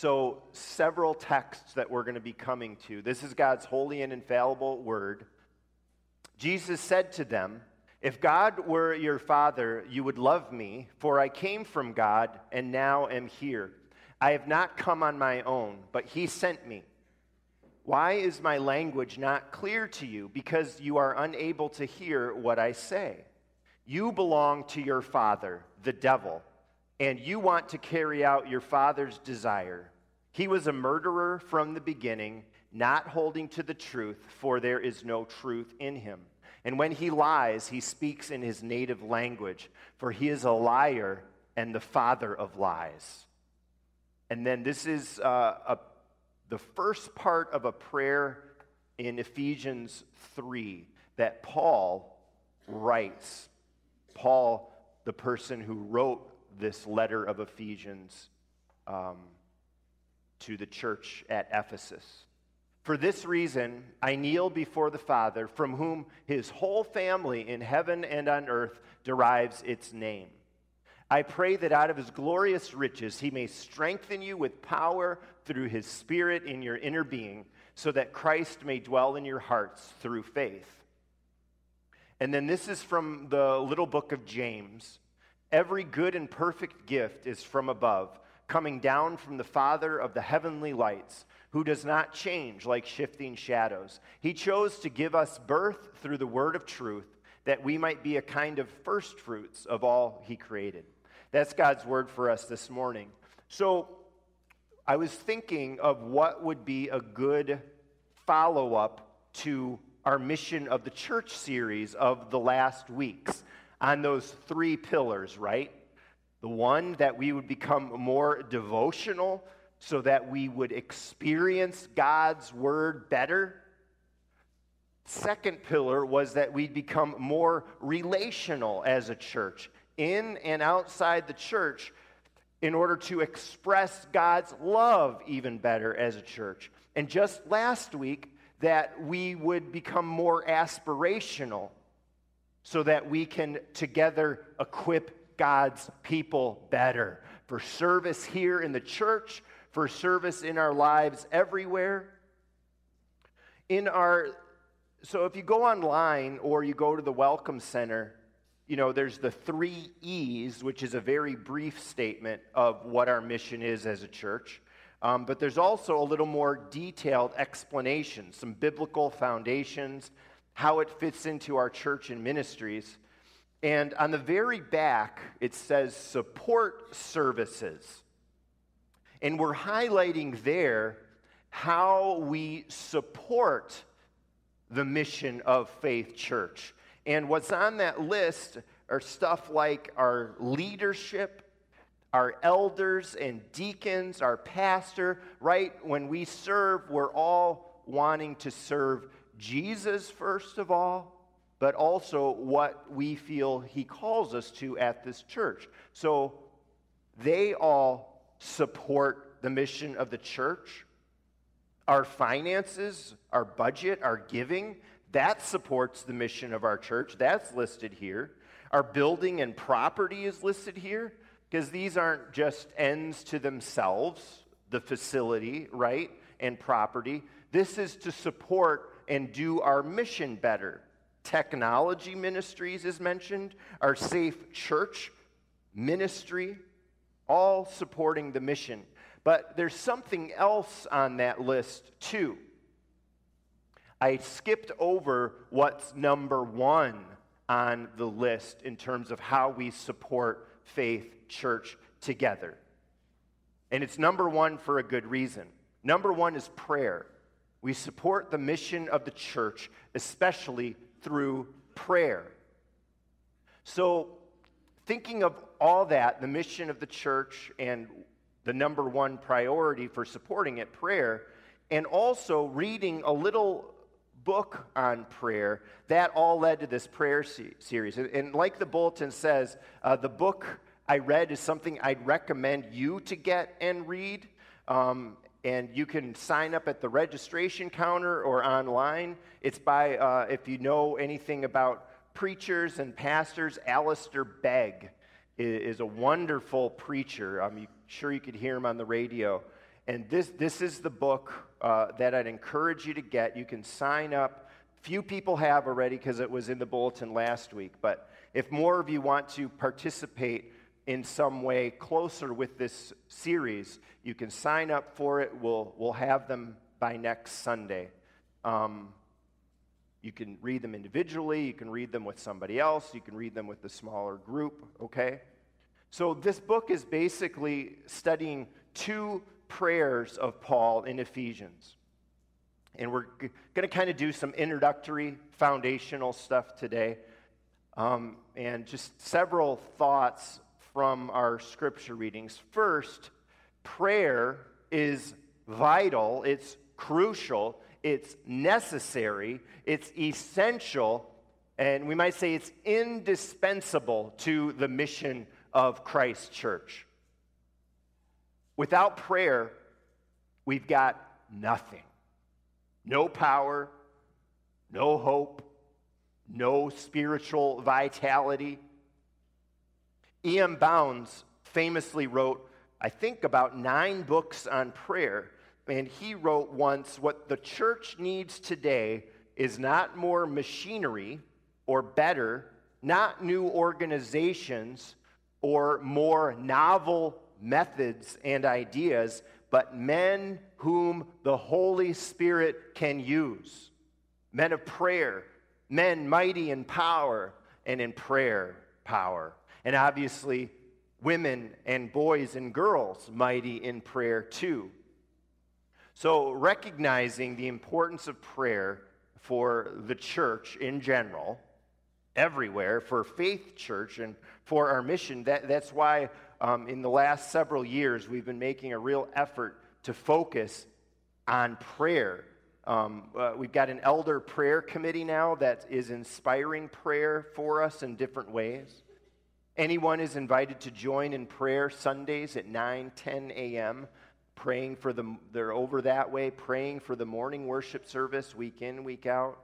So, several texts that we're going to be coming to. This is God's holy and infallible word. Jesus said to them, If God were your father, you would love me, for I came from God and now am here. I have not come on my own, but he sent me. Why is my language not clear to you? Because you are unable to hear what I say. You belong to your father, the devil and you want to carry out your father's desire. He was a murderer from the beginning, not holding to the truth, for there is no truth in him. And when he lies, he speaks in his native language, for he is a liar and the father of lies. And then this is uh, a, the first part of a prayer in Ephesians 3 that Paul writes. Paul, the person who wrote this letter of Ephesians um, to the church at Ephesus. For this reason, I kneel before the Father, from whom his whole family in heaven and on earth derives its name. I pray that out of his glorious riches he may strengthen you with power through his Spirit in your inner being, so that Christ may dwell in your hearts through faith. And then this is from the little book of James. Every good and perfect gift is from above, coming down from the Father of the heavenly lights, who does not change like shifting shadows. He chose to give us birth through the word of truth, that we might be a kind of first fruits of all he created. That's God's word for us this morning. So I was thinking of what would be a good follow up to our Mission of the Church series of the last weeks on those three pillars, right? The one that we would become more devotional so that we would experience God's word better. Second pillar was that we'd become more relational as a church, in and outside the church, in order to express God's love even better as a church. And just last week, that we would become more aspirational so that we can together equip God's people better for service here in the church, for service in our lives everywhere. In our so if you go online or you go to the welcome center, you know, there's the 3 E's, which is a very brief statement of what our mission is as a church. Um, but there's also a little more detailed explanation, some biblical foundations, how it fits into our church and ministries. And on the very back, it says support services. And we're highlighting there how we support the mission of Faith Church. And what's on that list are stuff like our leadership, our elders and deacons, our pastor, right? When we serve, we're all wanting to serve Jesus, first of all, but also what we feel he calls us to at this church. So they all support the mission of the church. Our finances, our budget, our giving, that supports the mission of our church. That's listed here. Our building and property is listed here because these aren't just ends to themselves, the facility, right, and property. This is to support and do our mission better. Technology ministries is mentioned, our safe church ministry, all supporting the mission. But there's something else on that list, too. I skipped over what's number one on the list in terms of how we support faith church together. And it's number one for a good reason. Number one is prayer. We support the mission of the church, especially through prayer. So, thinking of all that, the mission of the church and the number one priority for supporting it, prayer, and also reading a little book on prayer, that all led to this prayer series. And like the bulletin says, uh, the book I read is something I'd recommend you to get and read. Um, and you can sign up at the registration counter or online. It's by, uh, if you know anything about preachers and pastors, Alistair Begg is, a wonderful preacher. I'm sure you could hear him on the radio. and this, this is the book uh, that I'd encourage you to get. You can sign up. Few people have already because it was in the bulletin last week. But if more of you want to participate in some way closer with this series, you can sign up for it. We'll, we'll have them by next Sunday. Um, you can read them individually, you can read them with somebody else, you can read them with a smaller group, okay? So, this book is basically studying two prayers of Paul in Ephesians. And we're g- going to kind of do some introductory, foundational stuff today. Um, and just several thoughts from our scripture readings. First, prayer is vital, it's crucial, it's necessary, it's essential, and we might say it's indispensable to the mission of Christ Church. Without prayer, we've got nothing no power, no hope, no spiritual vitality. E.M. Bounds famously wrote, I think, about nine books on prayer. And he wrote once what the church needs today is not more machinery or better, not new organizations or more novel methods and ideas, but men whom the Holy Spirit can use. Men of prayer, men mighty in power and in prayer power. And obviously, women and boys and girls mighty in prayer too. So, recognizing the importance of prayer for the church in general, everywhere, for Faith Church and for our mission, that, that's why um, in the last several years, we've been making a real effort to focus on prayer. Um, uh, we've got an elder prayer committee now that is inspiring prayer for us in different ways. Anyone is invited to join in prayer Sundays at 9, 10 a.m., praying for the, they're over that way, praying for the morning worship service week in, week out.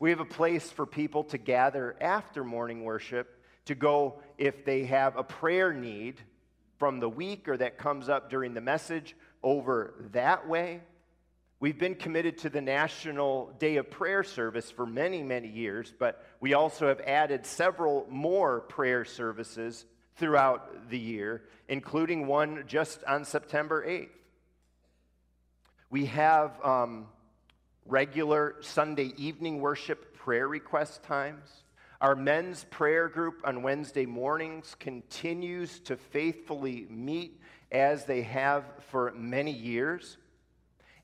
We have a place for people to gather after morning worship to go if they have a prayer need from the week or that comes up during the message over that way. We've been committed to the National Day of Prayer service for many, many years, but we also have added several more prayer services throughout the year, including one just on September 8th. We have um, regular Sunday evening worship prayer request times. Our men's prayer group on Wednesday mornings continues to faithfully meet as they have for many years.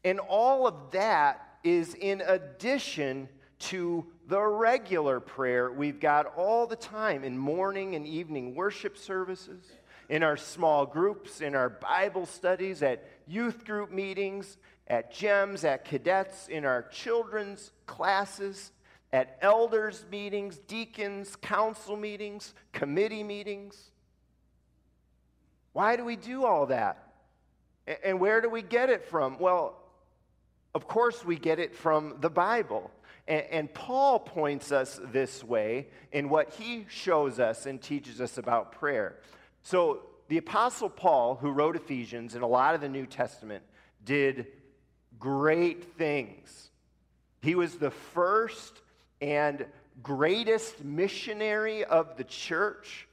And all of that is in addition to the regular prayer we've got all the time in morning and evening worship services, in our small groups, in our Bible studies, at youth group meetings, at GEMS, at cadets, in our children's classes at elders' meetings, deacons, council meetings, committee meetings. Why do we do all that? And where do we get it from? Well, of course, we get it from the Bible. And, Paul points us this way in what he shows us and teaches us about prayer. So, the Apostle Paul, who wrote Ephesians and a lot of the New Testament, did great things. He was the first and greatest missionary of the church.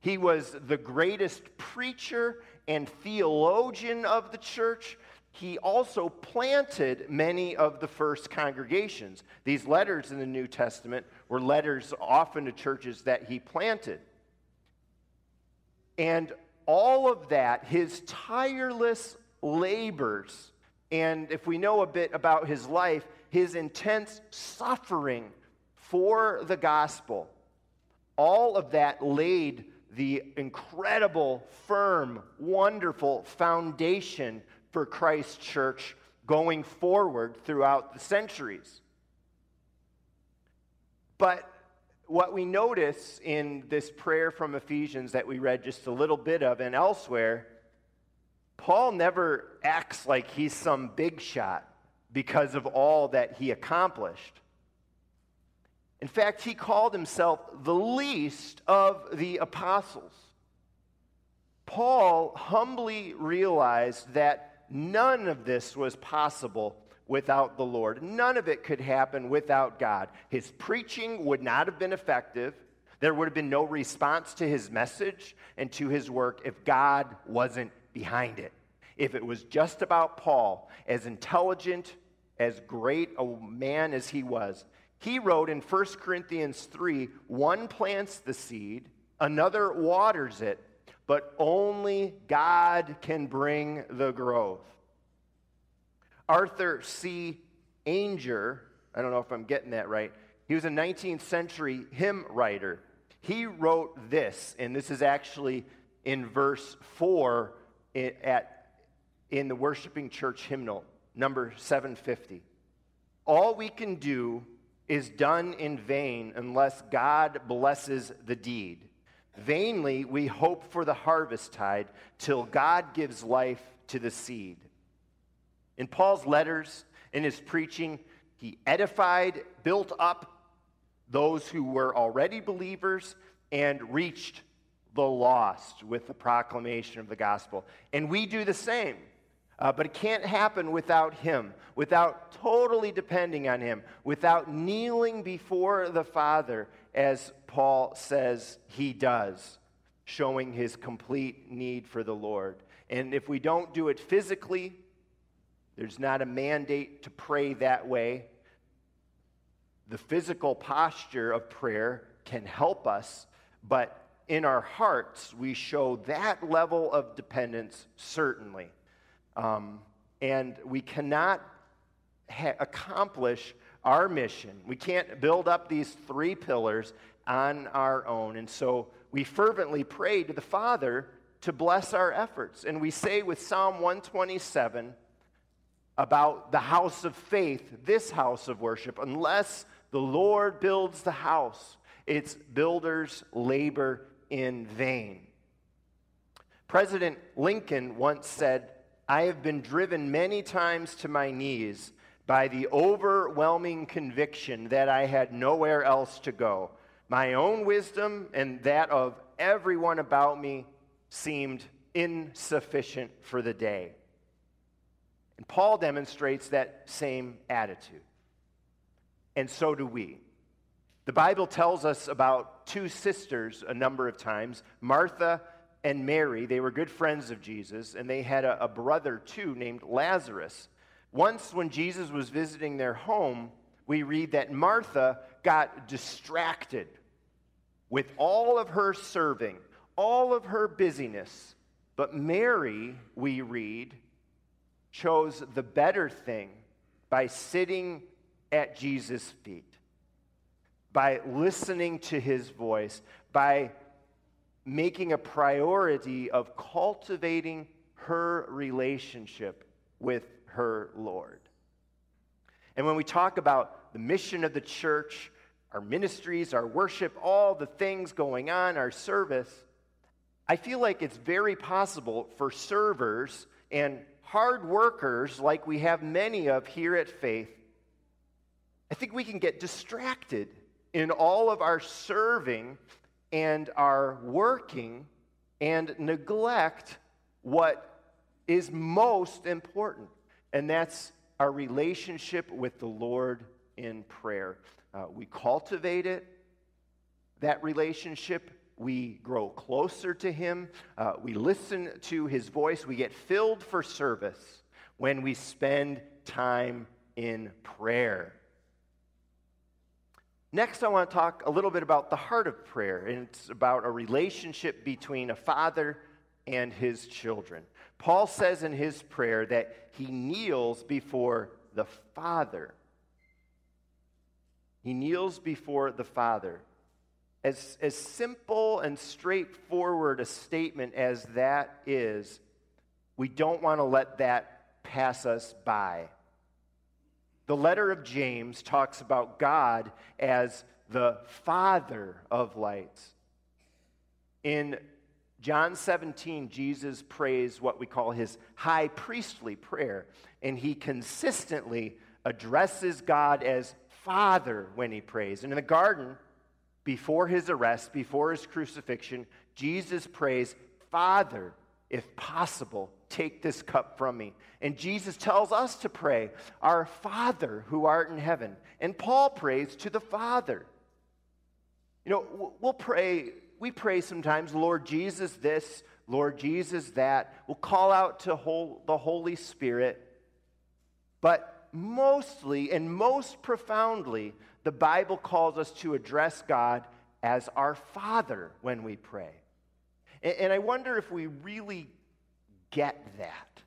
He was the greatest preacher and theologian of the church. He also planted many of the first congregations. These letters in the New Testament were letters often to churches that he planted. And all of that, his tireless labors, and if we know a bit about his life, his intense suffering for the gospel, all of that laid the incredible, firm, wonderful foundation for Christ's church going forward throughout the centuries. But what we notice in this prayer from Ephesians that we read just a little bit of and elsewhere, Paul never acts like he's some big shot because of all that he accomplished. In fact, he called himself the least of the apostles. Paul humbly realized that none of this was possible without the Lord. None of it could happen without God. His preaching would not have been effective. There would have been no response to his message and to his work if God wasn't behind it. If it was just about Paul, as intelligent, as great a man as he was, he wrote in 1 Corinthians 3 one plants the seed, another waters it, but only God can bring the growth. Arthur C. Ainger, I don't know if I'm getting that right, he was a 19th century hymn writer. He wrote this, and this is actually in verse 4 at, in the Worshiping Church hymnal, number 750. All we can do is done in vain unless God blesses the deed. Vainly we hope for the harvest tide till God gives life to the seed. In Paul's letters, in his preaching, he edified, built up those who were already believers, and reached the lost with the proclamation of the gospel. And we do the same. Uh, but it can't happen without Him, without totally depending on Him, without kneeling before the Father, as Paul says he does, showing his complete need for the Lord. And if we don't do it physically, there's not a mandate to pray that way. The physical posture of prayer can help us, but in our hearts, we show that level of dependence, certainly. Um, and we cannot ha- accomplish our mission. We can't build up these three pillars on our own. And so we fervently pray to the Father to bless our efforts. And we say with Psalm 127 about the house of faith, this house of worship, unless the Lord builds the house, its builders labor in vain. President Lincoln once said, I have been driven many times to my knees by the overwhelming conviction that I had nowhere else to go. My own wisdom and that of everyone about me seemed insufficient for the day. And Paul demonstrates that same attitude. And so do we. The Bible tells us about two sisters a number of times Martha and Mary. They were good friends of Jesus, and they had a, a brother too named Lazarus. Once, when Jesus was visiting their home, we read that Martha got distracted with all of her serving, all of her busyness. But Mary, we read, chose the better thing by sitting at Jesus' feet, by listening to his voice, by making a priority of cultivating her relationship with her Lord. And when we talk about the mission of the church, our ministries, our worship, all the things going on, our service, I feel like it's very possible for servers and hard workers, like we have many of here at Faith, I think we can get distracted in all of our serving and our working and neglect what is most important and that's our relationship with the Lord in prayer. Uh, we cultivate it, that relationship. We grow closer to Him. Uh, we listen to His voice. We get filled for service when we spend time in prayer. Next, I want to talk a little bit about the heart of prayer, and it's about a relationship between a father and his children. Paul says in his prayer that he kneels before the Father. He kneels before the Father. As, as simple and straightforward a statement as that is, we don't want to let that pass us by. The letter of James talks about God as the Father of lights. In John 17, Jesus prays what we call his high priestly prayer, and he consistently addresses God as Father when he prays. And in the garden, before his arrest, before his crucifixion, Jesus prays, Father, if possible, take this cup from me. And Jesus tells us to pray, Our Father who art in heaven. And Paul prays to the Father. You know, we'll pray, we pray sometimes, Lord Jesus this, Lord Jesus that. We'll call out to whole, the Holy Spirit. But mostly and most profoundly, the Bible calls us to address God as our Father when we pray. And, and I wonder if we really get that.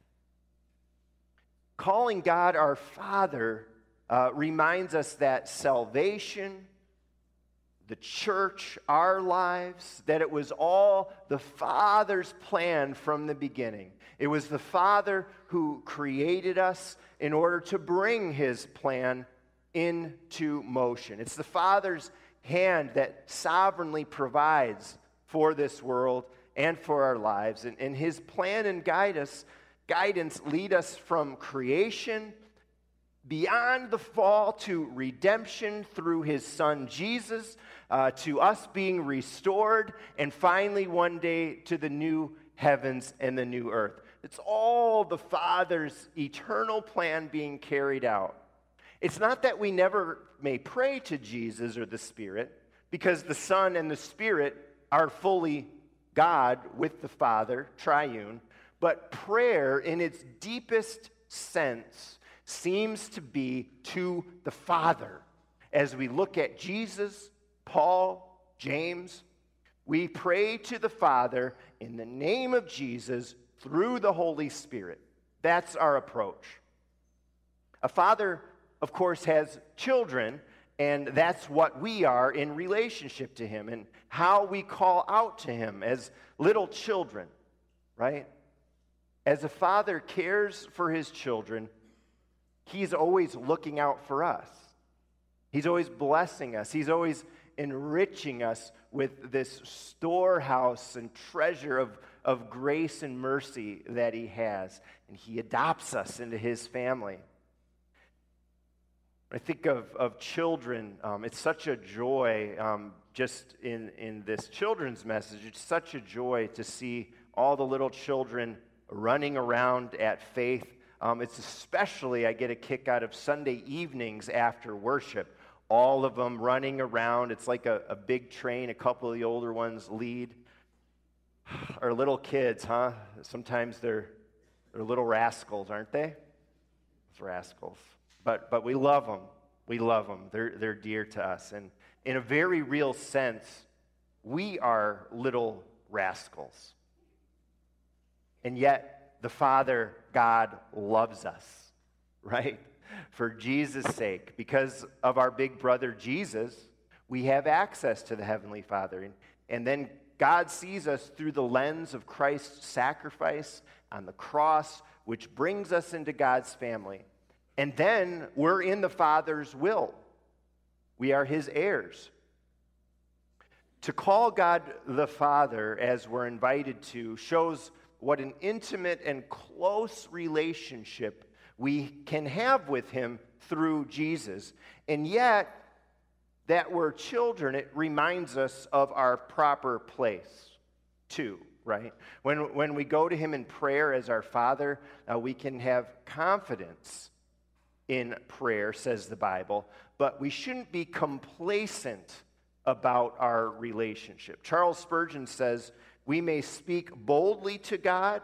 Calling God our Father uh, reminds us that salvation, the church, our lives, that it was all the Father's plan from the beginning. It was the Father who created us in order to bring his plan into motion. It's the Father's hand that sovereignly provides for this world and for our lives. And, and his plan and guide us, guidance lead us from creation beyond the fall to redemption through his son Jesus, uh, to us being restored, and finally one day to the new heavens and the new earth. It's all the Father's eternal plan being carried out. It's not that we never may pray to Jesus or the Spirit, because the Son and the Spirit are fully God with the Father, triune, but prayer in its deepest sense seems to be to the Father. As we look at Jesus, Paul, James, we pray to the Father in the name of Jesus through the Holy Spirit. That's our approach. A father, of course, has children, and that's what we are in relationship to him and how we call out to him as little children, right? As a father cares for his children, he's always looking out for us. He's always blessing us. He's always enriching us with this storehouse and treasure of, of grace and mercy that He has. And He adopts us into His family. I think of, of children, um, it's such a joy um, just in, in this children's message. It's such a joy to see all the little children running around at faith. Um, it's especially, I get a kick out of Sunday evenings after worship all of them running around. It's like a, a big train, a couple of the older ones lead. Our little kids, huh? Sometimes they're, they're little rascals, aren't they? It's rascals. But, but we love them. We love them. They're, they're dear to us. And in a very real sense, we are little rascals. And yet, the Father, God, loves us, right? For Jesus' sake, because of our big brother Jesus, we have access to the Heavenly Father. And, and then God sees us through the lens of Christ's sacrifice on the cross, which brings us into God's family. And then we're in the Father's will. We are his heirs. To call God the Father, as we're invited to, shows what an intimate and close relationship we can have with him through Jesus. And yet, that we're children, it reminds us of our proper place, too, right? When, when we go to him in prayer as our Father, uh, we can have confidence in prayer, says the Bible, but we shouldn't be complacent about our relationship. Charles Spurgeon says, We may speak boldly to God,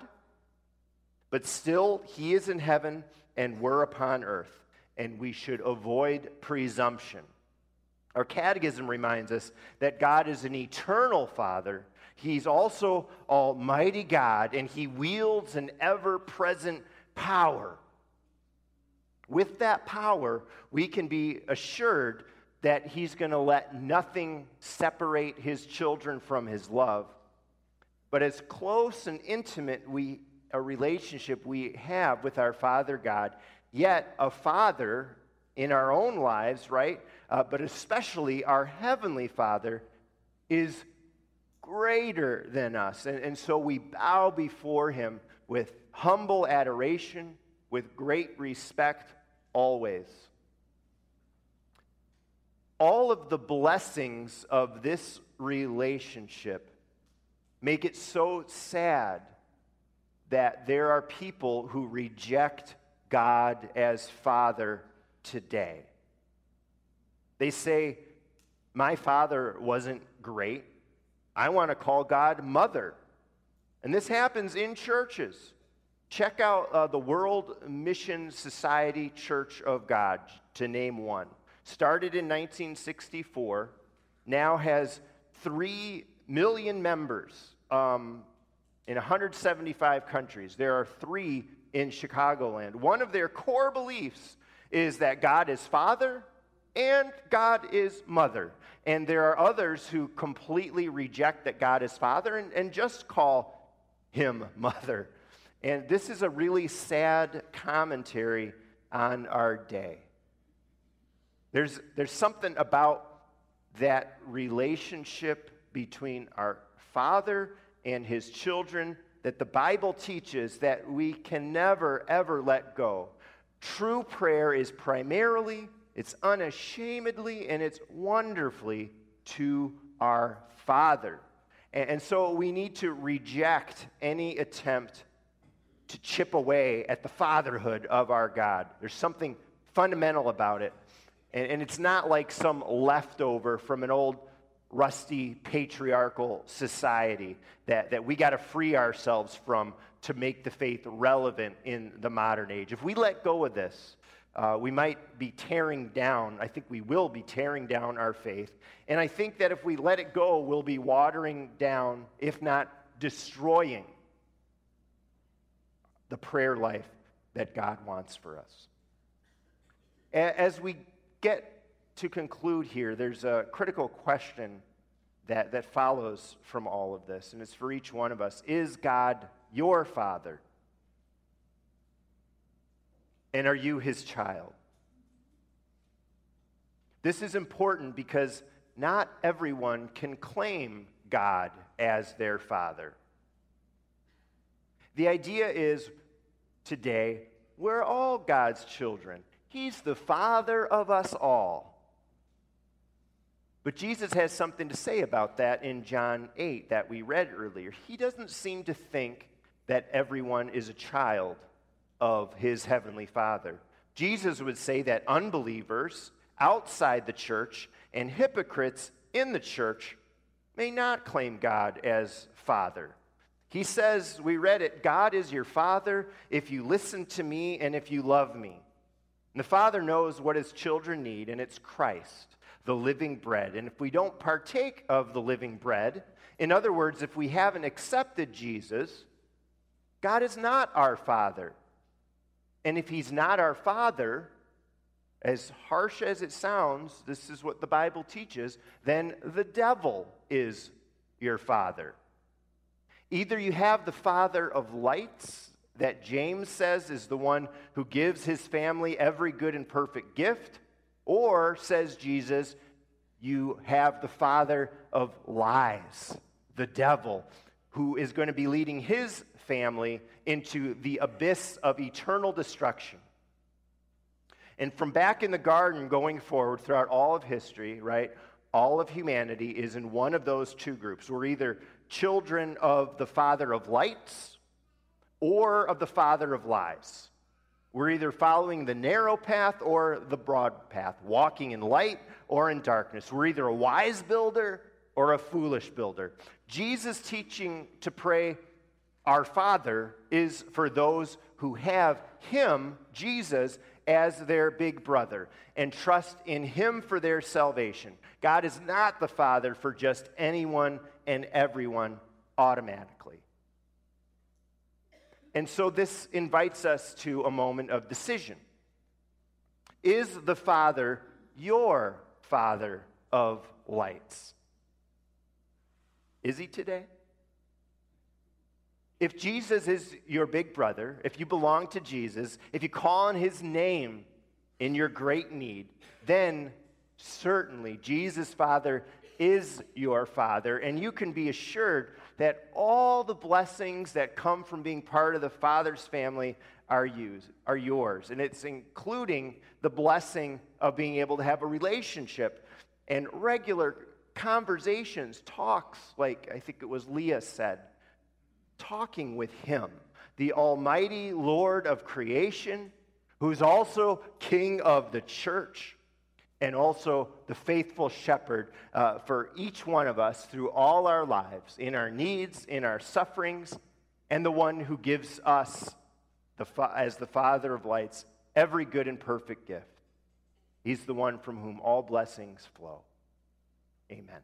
but still, he is in heaven and we're upon earth, and we should avoid presumption. Our catechism reminds us that God is an eternal Father. He's also Almighty God, and He wields an ever present power. With that power, we can be assured that He's going to let nothing separate His children from His love. But as close and intimate we a relationship we have with our Father God, yet a Father in our own lives, right? Uh, but especially our Heavenly Father is greater than us. And, and so we bow before Him with humble adoration, with great respect, always. All of the blessings of this relationship make it so sad that there are people who reject God as Father today. They say, My father wasn't great. I want to call God Mother. And this happens in churches. Check out uh, the World Mission Society Church of God, to name one. Started in 1964, now has 3 million members um, in 175 countries. There are three in Chicagoland. One of their core beliefs is that God is Father and God is Mother. And there are others who completely reject that God is Father and, and just call him Mother. And this is a really sad commentary on our day. There's, there's something about that relationship between our Father and his children that the Bible teaches that we can never, ever let go. True prayer is primarily, it's unashamedly, and it's wonderfully to our Father. And, so we need to reject any attempt to chip away at the fatherhood of our God. There's something fundamental about it. And it's not like some leftover from an old rusty patriarchal society that, that we got to free ourselves from to make the faith relevant in the modern age. If we let go of this, uh, we might be tearing down, I think we will be tearing down our faith. And I think that if we let it go, we'll be watering down, if not destroying, the prayer life that God wants for us. As we get to conclude here, there's a critical question that, that follows from all of this, and it's for each one of us Is God your Father? And are you his child? This is important because not everyone can claim God as their Father. The idea is today, we're all God's children. He's the Father of us all. But Jesus has something to say about that in John 8 that we read earlier. He doesn't seem to think that everyone is a child of his heavenly Father. Jesus would say that unbelievers outside the church and hypocrites in the church may not claim God as Father. He says, we read it, God is your Father if you listen to me and if you love me. And the Father knows what his children need, and it's Christ the living bread. And if we don't partake of the living bread, in other words, if we haven't accepted Jesus, God is not our Father. And if He's not our Father, as harsh as it sounds, this is what the Bible teaches, then the devil is your Father. Either you have the Father of lights, that James says is the one who gives his family every good and perfect gift, or, says Jesus, you have the father of lies, the devil, who is going to be leading his family into the abyss of eternal destruction. And from back in the garden going forward throughout all of history, right, all of humanity is in one of those two groups. We're either children of the father of lights or of the father of lies. We're either following the narrow path or the broad path, walking in light or in darkness. We're either a wise builder or a foolish builder. Jesus' teaching to pray, Our Father, is for those who have Him, Jesus, as their big brother and trust in Him for their salvation. God is not the Father for just anyone and everyone automatically. And so this invites us to a moment of decision. Is the Father your Father of lights? Is he today? If Jesus is your big brother, if you belong to Jesus, if you call on his name in your great need, then certainly Jesus, Father, is your Father, and you can be assured that all the blessings that come from being part of the Father's family are, used, are yours. And it's including the blessing of being able to have a relationship and regular conversations, talks, like I think it was Leah said, talking with Him. the Almighty Lord of creation, who's also King of the church and also the faithful shepherd uh, for each one of us through all our lives, in our needs, in our sufferings, and the one who gives us, the fa- as the Father of lights, every good and perfect gift. He's the one from whom all blessings flow. Amen.